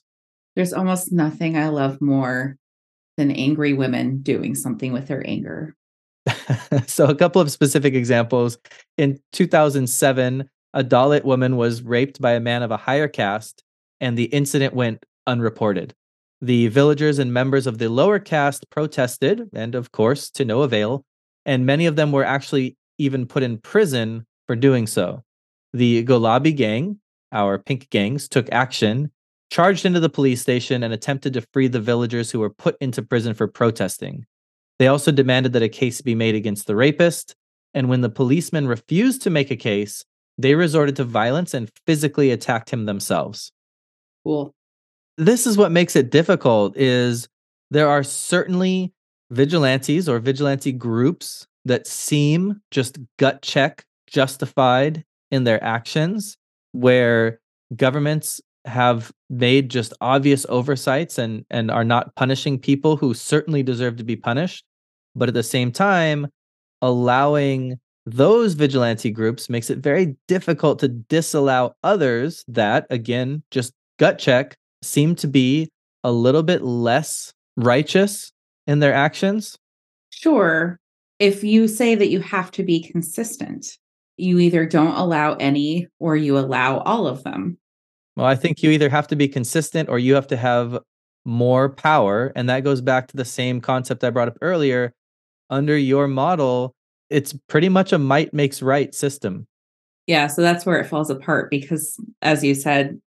There's almost nothing I love more than angry women doing something with their anger. so, a couple of specific examples. In 2007, a Dalit woman was raped by a man of a higher caste, and the incident went unreported. The villagers and members of the lower caste protested, and of course, to no avail, and many of them were actually even put in prison for doing so. The Gulabi gang, our pink gangs took action, charged into the police station, and attempted to free the villagers who were put into prison for protesting. They also demanded that a case be made against the rapist, and when the policemen refused to make a case, they resorted to violence and physically attacked him themselves. Cool. This is what makes it difficult is there are certainly vigilantes or vigilante groups that seem just gut check justified in their actions where governments have made just obvious oversights and and are not punishing people who certainly deserve to be punished but at the same time allowing those vigilante groups makes it very difficult to disallow others that again just gut check seem to be a little bit less righteous in their actions sure if you say that you have to be consistent you either don't allow any or you allow all of them. Well, I think you either have to be consistent or you have to have more power. And that goes back to the same concept I brought up earlier. Under your model, it's pretty much a might makes right system. Yeah. So that's where it falls apart because, as you said,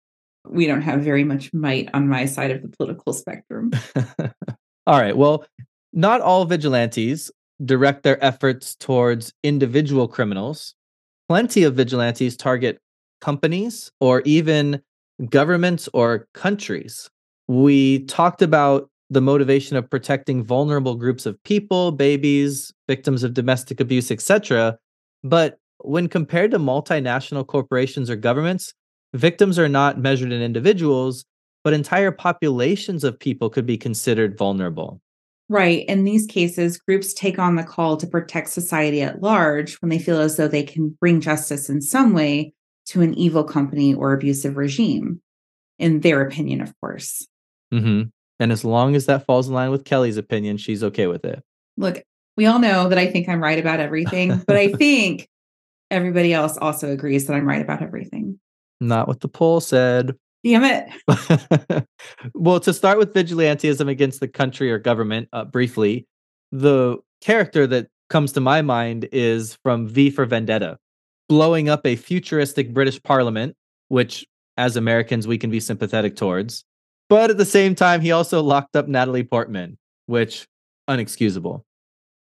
we don't have very much might on my side of the political spectrum. all right. Well, not all vigilantes direct their efforts towards individual criminals. Plenty of vigilantes target companies or even governments or countries. We talked about the motivation of protecting vulnerable groups of people, babies, victims of domestic abuse, etc. But when compared to multinational corporations or governments, victims are not measured in individuals, but entire populations of people could be considered vulnerable. Right. In these cases, groups take on the call to protect society at large when they feel as though they can bring justice in some way to an evil company or abusive regime, in their opinion, of course. Mm-hmm. And as long as that falls in line with Kelly's opinion, she's okay with it. Look, we all know that I think I'm right about everything, but I think everybody else also agrees that I'm right about everything. Not what the poll said. Damn it. well, to start with vigilantism against the country or government, uh, briefly, the character that comes to my mind is from V for Vendetta, blowing up a futuristic British parliament, which as Americans we can be sympathetic towards. But at the same time, he also locked up Natalie Portman, which unexcusable.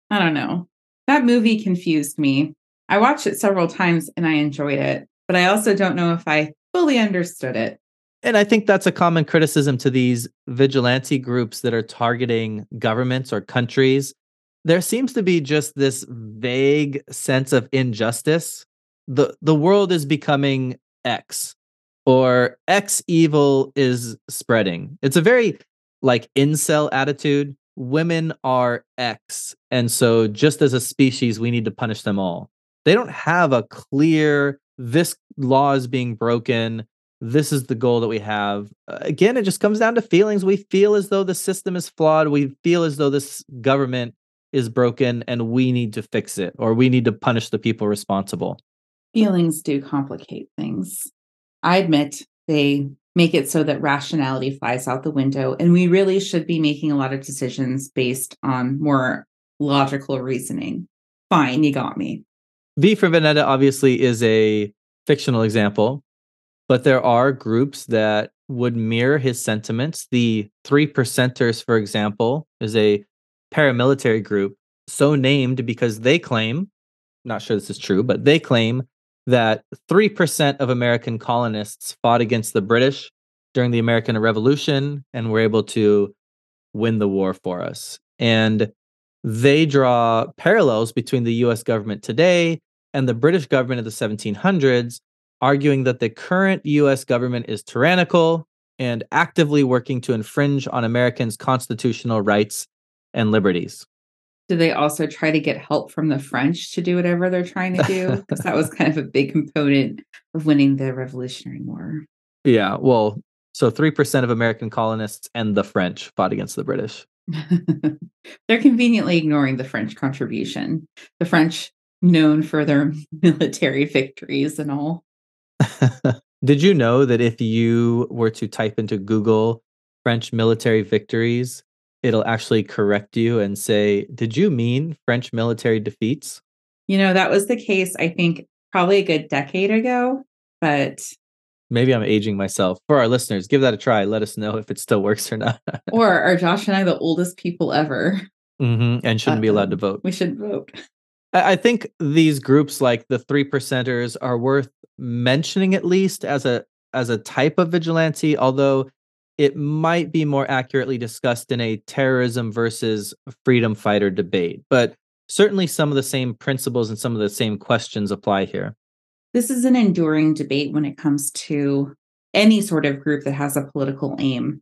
I don't know. That movie confused me. I watched it several times and I enjoyed it, but I also don't know if I fully understood it. And I think that's a common criticism to these vigilante groups that are targeting governments or countries. There seems to be just this vague sense of injustice. The the world is becoming X or X evil is spreading. It's a very like incel attitude. Women are X. And so just as a species, we need to punish them all. They don't have a clear this law is being broken this is the goal that we have. Uh, again, it just comes down to feelings. We feel as though the system is flawed. We feel as though this government is broken and we need to fix it or we need to punish the people responsible. Feelings do complicate things. I admit they make it so that rationality flies out the window. And we really should be making a lot of decisions based on more logical reasoning. Fine, you got me. V for Vendetta obviously is a fictional example but there are groups that would mirror his sentiments. The Three Percenters, for example, is a paramilitary group so named because they claim, not sure this is true, but they claim that 3% of American colonists fought against the British during the American Revolution and were able to win the war for us. And they draw parallels between the US government today and the British government of the 1700s arguing that the current US government is tyrannical and actively working to infringe on Americans' constitutional rights and liberties. Do they also try to get help from the French to do whatever they're trying to do? Because that was kind of a big component of winning the Revolutionary War. Yeah, well, so 3% of American colonists and the French fought against the British. they're conveniently ignoring the French contribution. The French, known for their military victories and all. Did you know that if you were to type into Google French military victories, it'll actually correct you and say, Did you mean French military defeats? You know, that was the case, I think, probably a good decade ago, but. Maybe I'm aging myself. For our listeners, give that a try. Let us know if it still works or not. or are Josh and I the oldest people ever? Mm-hmm, and shouldn't uh, be allowed to vote. We should vote. I think these groups like the three percenters are worth mentioning at least as a as a type of vigilante, although it might be more accurately discussed in a terrorism versus freedom fighter debate. But certainly some of the same principles and some of the same questions apply here. This is an enduring debate when it comes to any sort of group that has a political aim.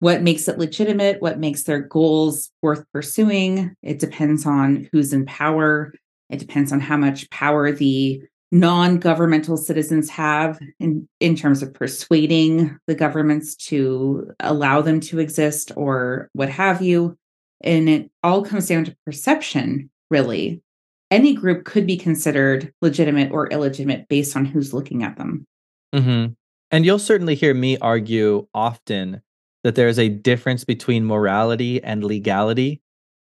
What makes it legitimate? What makes their goals worth pursuing? It depends on who's in power. It depends on how much power the non-governmental citizens have in, in terms of persuading the governments to allow them to exist or what have you. And it all comes down to perception, really. any group could be considered legitimate or illegitimate based on who's looking at them. Mm-hmm. And you'll certainly hear me argue often that there is a difference between morality and legality.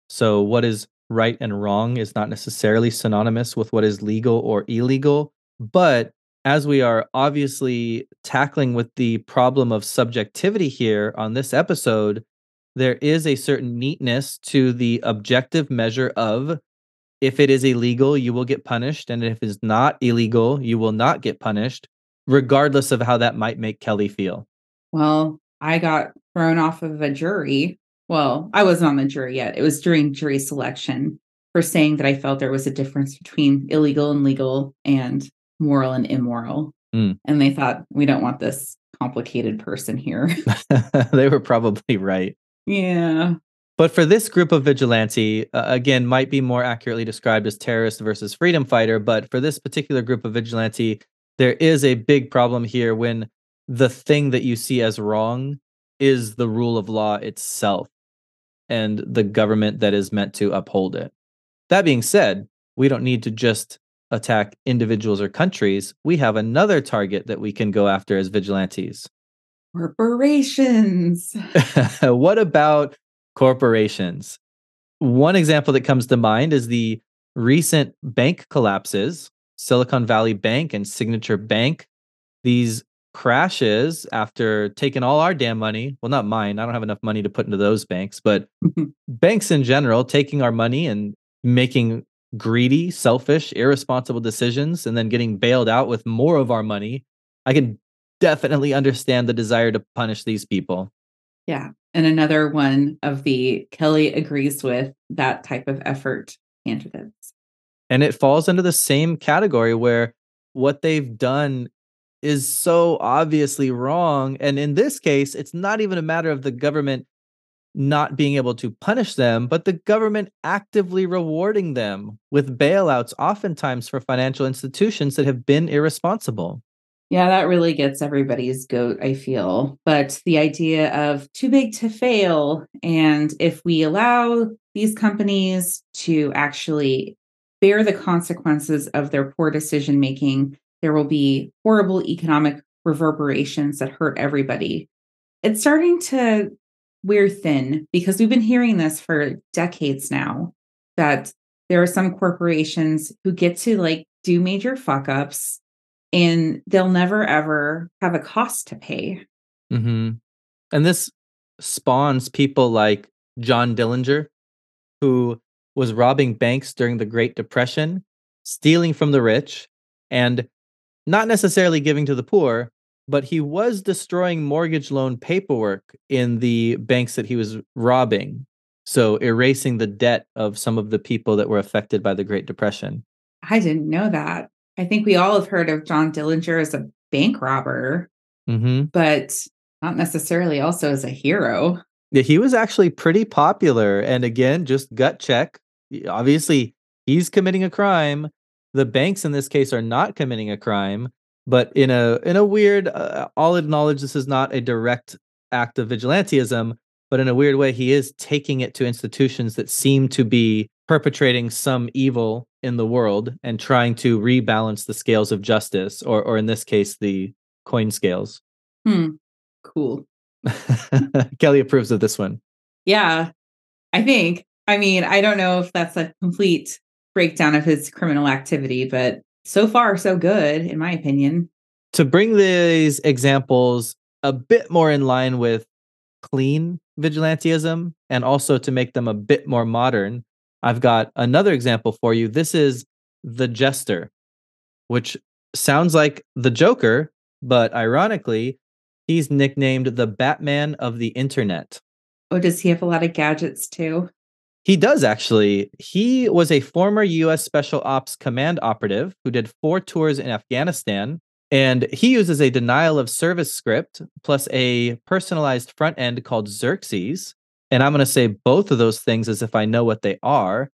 So, what is right and wrong is not necessarily synonymous with what is legal or illegal. But as we are obviously tackling with the problem of subjectivity here on this episode, there is a certain neatness to the objective measure of if it is illegal, you will get punished. And if it's not illegal, you will not get punished, regardless of how that might make Kelly feel. Well, I got thrown off of a jury. Well, I wasn't on the jury yet. It was during jury selection for saying that I felt there was a difference between illegal and legal and moral and immoral. Mm. And they thought, we don't want this complicated person here. they were probably right. yeah. But for this group of vigilante, uh, again, might be more accurately described as terrorist versus freedom fighter. But for this particular group of vigilante, there is a big problem here when the thing that you see as wrong is the rule of law itself and the government that is meant to uphold it. That being said, we don't need to just attack individuals or countries. We have another target that we can go after as vigilantes. Corporations. what about corporations? One example that comes to mind is the recent bank collapses Silicon Valley Bank and Signature Bank. These crashes after taking all our damn money. Well, not mine. I don't have enough money to put into those banks, but mm-hmm. banks in general taking our money and making greedy, selfish, irresponsible decisions and then getting bailed out with more of our money. I can definitely understand the desire to punish these people. Yeah. And another one of the Kelly agrees with that type of effort candidates. And it falls under the same category where what they've done is so obviously wrong. And in this case, it's not even a matter of the government not being able to punish them, but the government actively rewarding them with bailouts, oftentimes for financial institutions that have been irresponsible. Yeah, that really gets everybody's goat, I feel. But the idea of too big to fail, and if we allow these companies to actually bear the consequences of their poor decision making, there will be horrible economic reverberations that hurt everybody. It's starting to wear thin because we've been hearing this for decades now that there are some corporations who get to like do major fuck ups and they'll never ever have a cost to pay. Mm-hmm. And this spawns people like John Dillinger, who was robbing banks during the Great Depression, stealing from the rich, and not necessarily giving to the poor, but he was destroying mortgage loan paperwork in the banks that he was robbing. So erasing the debt of some of the people that were affected by the Great Depression. I didn't know that. I think we all have heard of John Dillinger as a bank robber, mm-hmm. but not necessarily also as a hero. Yeah, he was actually pretty popular. And again, just gut check. Obviously, he's committing a crime. The banks in this case are not committing a crime, but in a in a weird, uh, I'll acknowledge this is not a direct act of vigilantism, but in a weird way, he is taking it to institutions that seem to be perpetrating some evil in the world and trying to rebalance the scales of justice, or or in this case, the coin scales. Hmm. Cool. Kelly approves of this one. Yeah, I think. I mean, I don't know if that's a complete breakdown of his criminal activity, but so far, so good, in my opinion. To bring these examples a bit more in line with clean vigilantism and also to make them a bit more modern, I've got another example for you. This is The Jester, which sounds like the Joker, but ironically, he's nicknamed the Batman of the Internet. Oh, does he have a lot of gadgets too? He does actually. He was a former US Special Ops Command operative who did four tours in Afghanistan. And he uses a denial of service script plus a personalized front end called Xerxes. And I'm going to say both of those things as if I know what they are.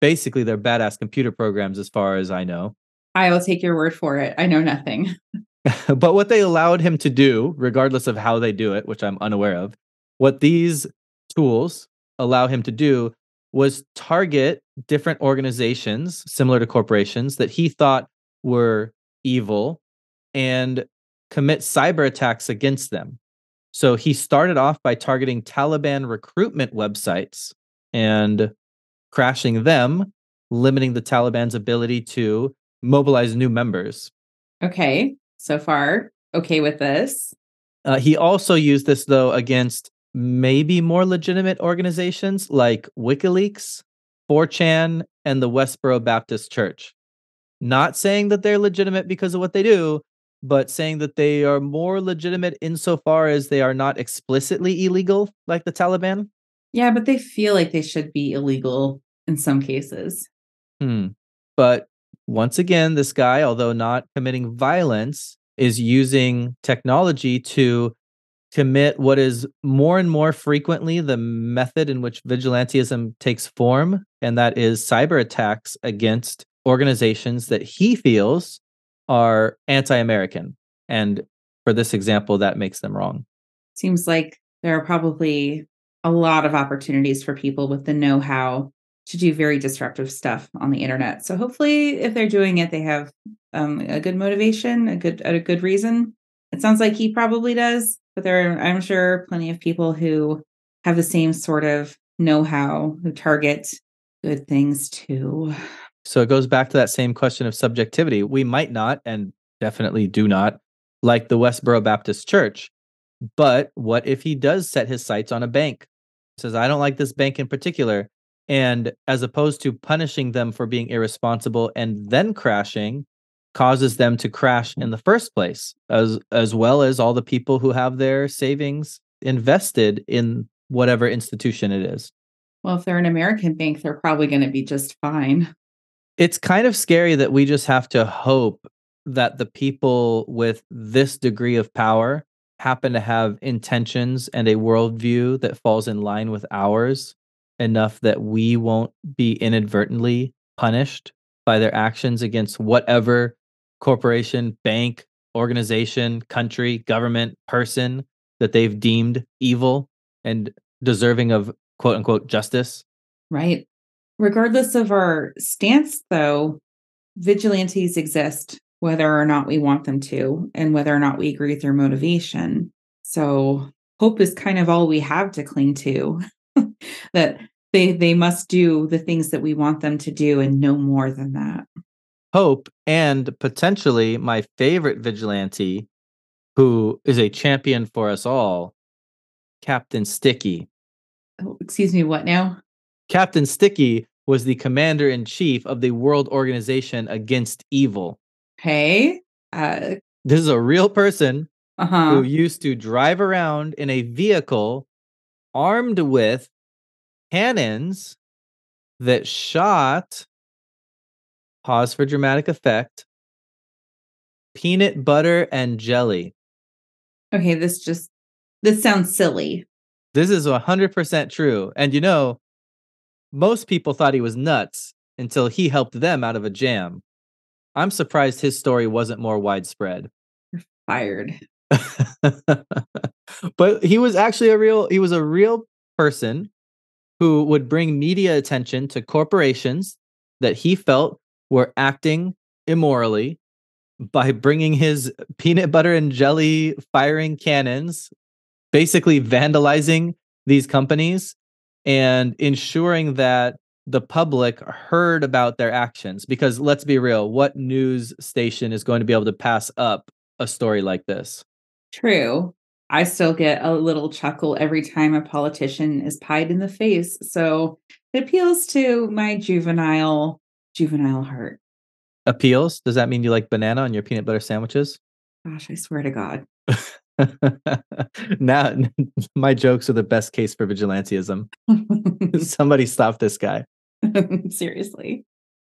Basically, they're badass computer programs as far as I know. I will take your word for it. I know nothing. but what they allowed him to do, regardless of how they do it, which I'm unaware of, what these tools allow him to do was target different organizations similar to corporations that he thought were evil and commit cyber attacks against them. So he started off by targeting Taliban recruitment websites and crashing them, limiting the Taliban's ability to mobilize new members. Okay. So far, okay with this. Uh, he also used this, though, against maybe more legitimate organizations like WikiLeaks, 4chan, and the Westboro Baptist Church. Not saying that they're legitimate because of what they do, but saying that they are more legitimate insofar as they are not explicitly illegal like the Taliban. Yeah, but they feel like they should be illegal in some cases. Hmm. But once again, this guy, although not committing violence, is using technology to commit what is more and more frequently the method in which vigilantism takes form, and that is cyber attacks against organizations that he feels are anti American. And for this example, that makes them wrong. Seems like there are probably a lot of opportunities for people with the know how to do very disruptive stuff on the internet. So hopefully, if they're doing it, they have um, a good motivation, a good a good reason. It sounds like he probably does, but there are, I'm sure, plenty of people who have the same sort of know how who target good things too. So it goes back to that same question of subjectivity. We might not, and definitely do not, like the Westboro Baptist Church. But what if he does set his sights on a bank? Says, I don't like this bank in particular. And as opposed to punishing them for being irresponsible and then crashing, causes them to crash in the first place, as as well as all the people who have their savings invested in whatever institution it is. Well, if they're an American bank, they're probably going to be just fine it's kind of scary that we just have to hope that the people with this degree of power happen to have intentions and a worldview that falls in line with ours enough that we won't be inadvertently punished by their actions against whatever corporation, bank, organization, country, government, person that they've deemed evil and deserving of quote unquote justice. Right. Regardless of our stance, though, vigilantes exist whether or not we want them to, and whether or not we agree with their motivation. So, hope is kind of all we have to cling to that they they must do the things that we want them to do and no more than that hope and potentially my favorite vigilante who is a champion for us all captain sticky oh, excuse me what now captain sticky was the commander in chief of the World Organization Against Evil. Hey, uh, this is a real person uh-huh. who used to drive around in a vehicle armed with cannons that shot, pause for dramatic effect, peanut butter and jelly. Okay, this just this sounds silly. This is 100% true. And you know, most people thought he was nuts until he helped them out of a jam. I'm surprised his story wasn't more widespread. You're fired. but he was actually a real he was a real person who would bring media attention to corporations that he felt were acting immorally by bringing his peanut butter and jelly firing cannons basically vandalizing these companies and ensuring that the public heard about their actions. Because let's be real what news station is going to be able to pass up a story like this? True. I still get a little chuckle every time a politician is pied in the face. So it appeals to my juvenile juvenile heart appeals does that mean you like banana on your peanut butter sandwiches gosh i swear to god now my jokes are the best case for vigilantism. Somebody stop this guy. Seriously.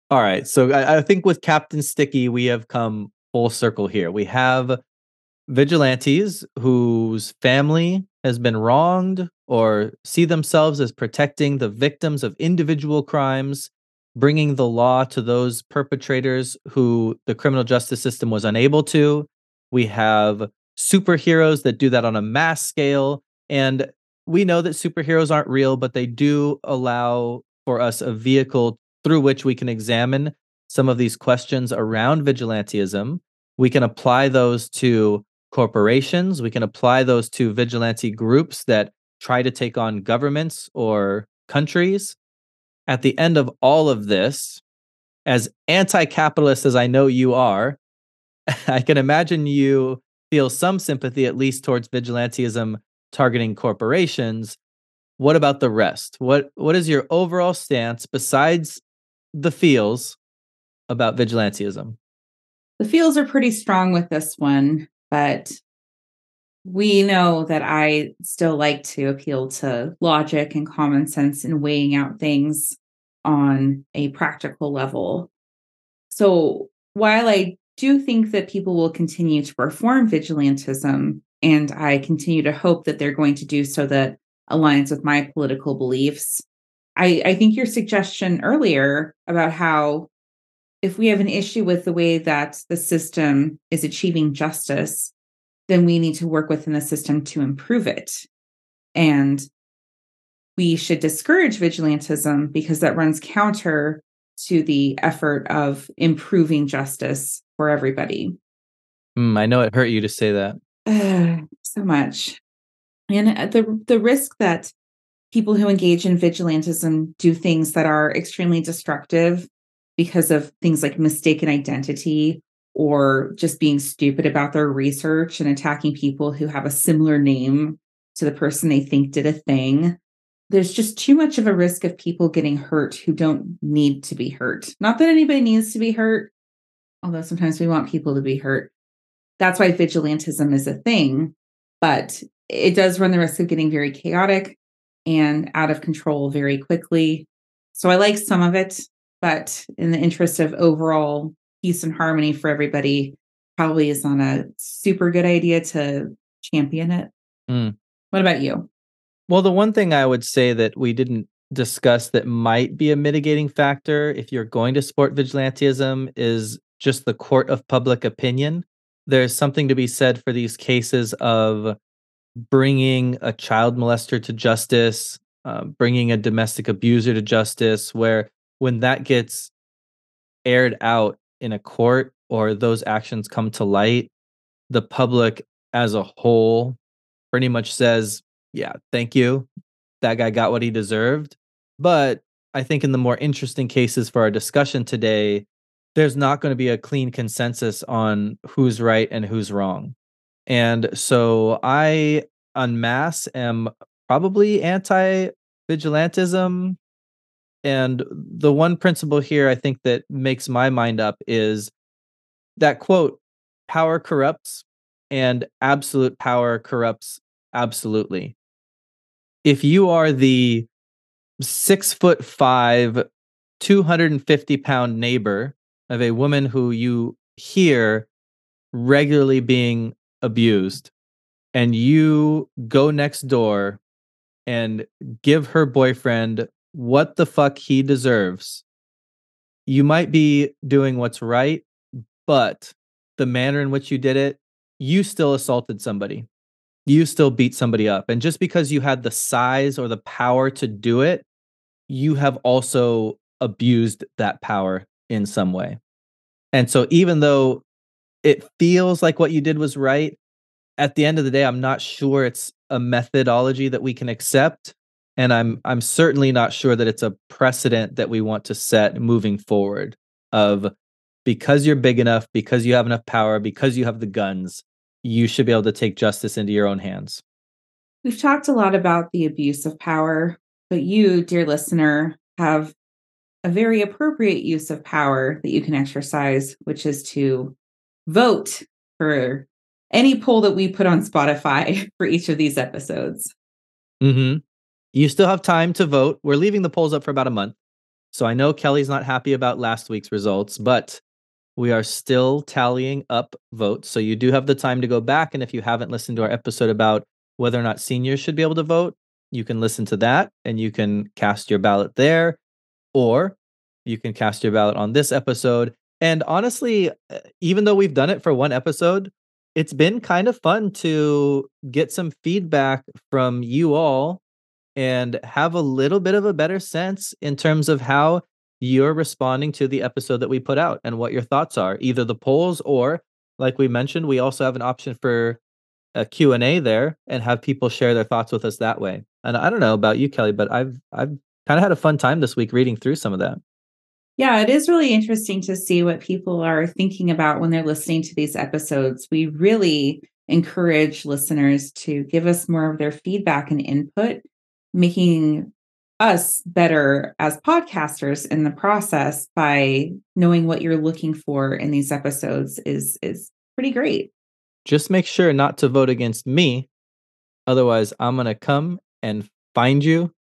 All right. So I, I, think with Captain Sticky, we have come full circle here. We have vigilantes whose family has been wronged or see themselves as protecting the victims of individual crimes, bringing the law to those perpetrators who the criminal justice system was unable to. We have superheroes that do that on a mass scale. And we know that superheroes aren't real, but they do allow for us a vehicle through which we can examine some of these questions around vigilantism. We can apply those to corporations. We can apply those to vigilante groups that try to take on governments or countries. At the end of all of this, as anti capitalist as I know you are, I can imagine you feel some sympathy, at least towards vigilantism targeting corporations. What about the rest? What What is your overall stance besides the feels about vigilantism? The feels are pretty strong with this one, but we know that I still like to appeal to logic and common sense and weighing out things on a practical level. So while I do think that people will continue to perform vigilantism, and I continue to hope that they're going to do so that aligns with my political beliefs, I, I think your suggestion earlier about how if we have an issue with the way that the system is achieving justice, then we need to work within the system to improve it. And we should discourage vigilantism because that runs counter to the effort of improving justice for everybody. Mm, I know it hurt you to say that. Uh, so much. And uh, the the risk that people who engage in vigilantism do things that are extremely destructive because of things like mistaken identity or just being stupid about their research and attacking people who have a similar name to the person they think did a thing. There's just too much of a risk of people getting hurt who don't need to be hurt. Not that anybody needs to be hurt, although sometimes we want people to be hurt. That's why vigilantism is a thing, but it does run the risk of getting very chaotic and out of control very quickly. So I like some of it, but in the interest of overall peace and harmony for everybody, probably is not a super good idea to champion it. Mm. What about you? Well, the one thing I would say that we didn't discuss that might be a mitigating factor if you're going to support vigilantism is just the court of public opinion. There's something to be said for these cases of bringing a child molester to justice, uh, bringing a domestic abuser to justice, where when that gets aired out in a court or those actions come to light, the public as a whole pretty much says, yeah, thank you. That guy got what he deserved. But I think in the more interesting cases for our discussion today, there's not going to be a clean consensus on who's right and who's wrong. And so I, en masse, am probably anti vigilantism. And the one principle here I think that makes my mind up is that quote power corrupts and absolute power corrupts absolutely. If you are the six foot five, 250 pound neighbor of a woman who you hear regularly being abused and you go next door and give her boyfriend what the fuck he deserves, you might be doing what's right, but the manner in which you did it, you still assaulted somebody. You still beat somebody up. And just because you had the size or the power to do it, you have also abused that power in some way. And so even though it feels like what you did was right. At the end of the day, I'm not sure it's a methodology that we can accept. And I'm I'm certainly not sure that it's a precedent that we want to set moving forward of because you're big enough, because you have enough power, because you have the guns, you should be able to take justice into your own hands. We've talked a lot about the abuse of power, but you, dear listener, have a very appropriate use of power that you can exercise, which is to vote for any poll that we put on Spotify for each of these episodes. Mm-hmm. You still have time to vote. We're leaving the polls up for about a month. So I know Kelly's not happy about last week's results, but we are still tallying up votes. So you do have the time to go back. And if you haven't listened to our episode about whether or not seniors should be able to vote, you can listen to that and you can cast your ballot there. Or you can cast your ballot on this episode and honestly, uh, even though we've done it for one episode, it's been kind of fun to get some feedback from you all and have a little bit of a better sense in terms of how you're responding to the episode that we put out and what your thoughts are, either the polls or like we mentioned, we also have an option for a Q&A there and have people share their thoughts with us that way. And I don't know about you Kelly, but I've I've kind of had a fun time this week reading through some of that. Yeah, it is really interesting to see what people are thinking about when they're listening to these episodes. We really encourage listeners to give us more of their feedback and input, making us better as podcasters in the process by knowing what you're looking for in these episodes is is pretty great. Just make sure not to vote against me. Otherwise, I'm going to come and find you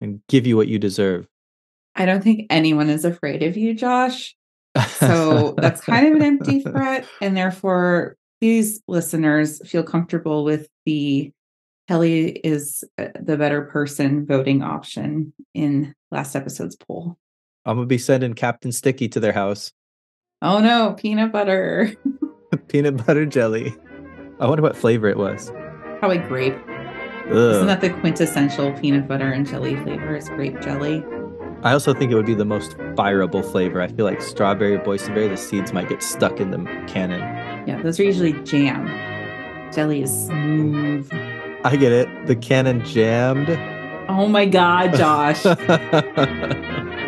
and give you what you deserve. I don't think anyone is afraid of you, Josh. So that's kind of an empty threat. And therefore, these listeners feel comfortable with the Kelly is uh, the better person voting option in last episode's poll. I'm gonna be sending Captain Sticky to their house. Oh no, peanut butter. peanut butter jelly. I wonder what flavor it was. Probably grape. Ugh. Isn't that the quintessential peanut butter and jelly flavor? Is grape jelly. I also think it would be the most fireable flavor. I feel like strawberry or boysenberry, the seeds might get stuck in the cannon. Yeah, those are usually jam. Jelly is smooth. I get it. The cannon jammed. Oh my God, Josh.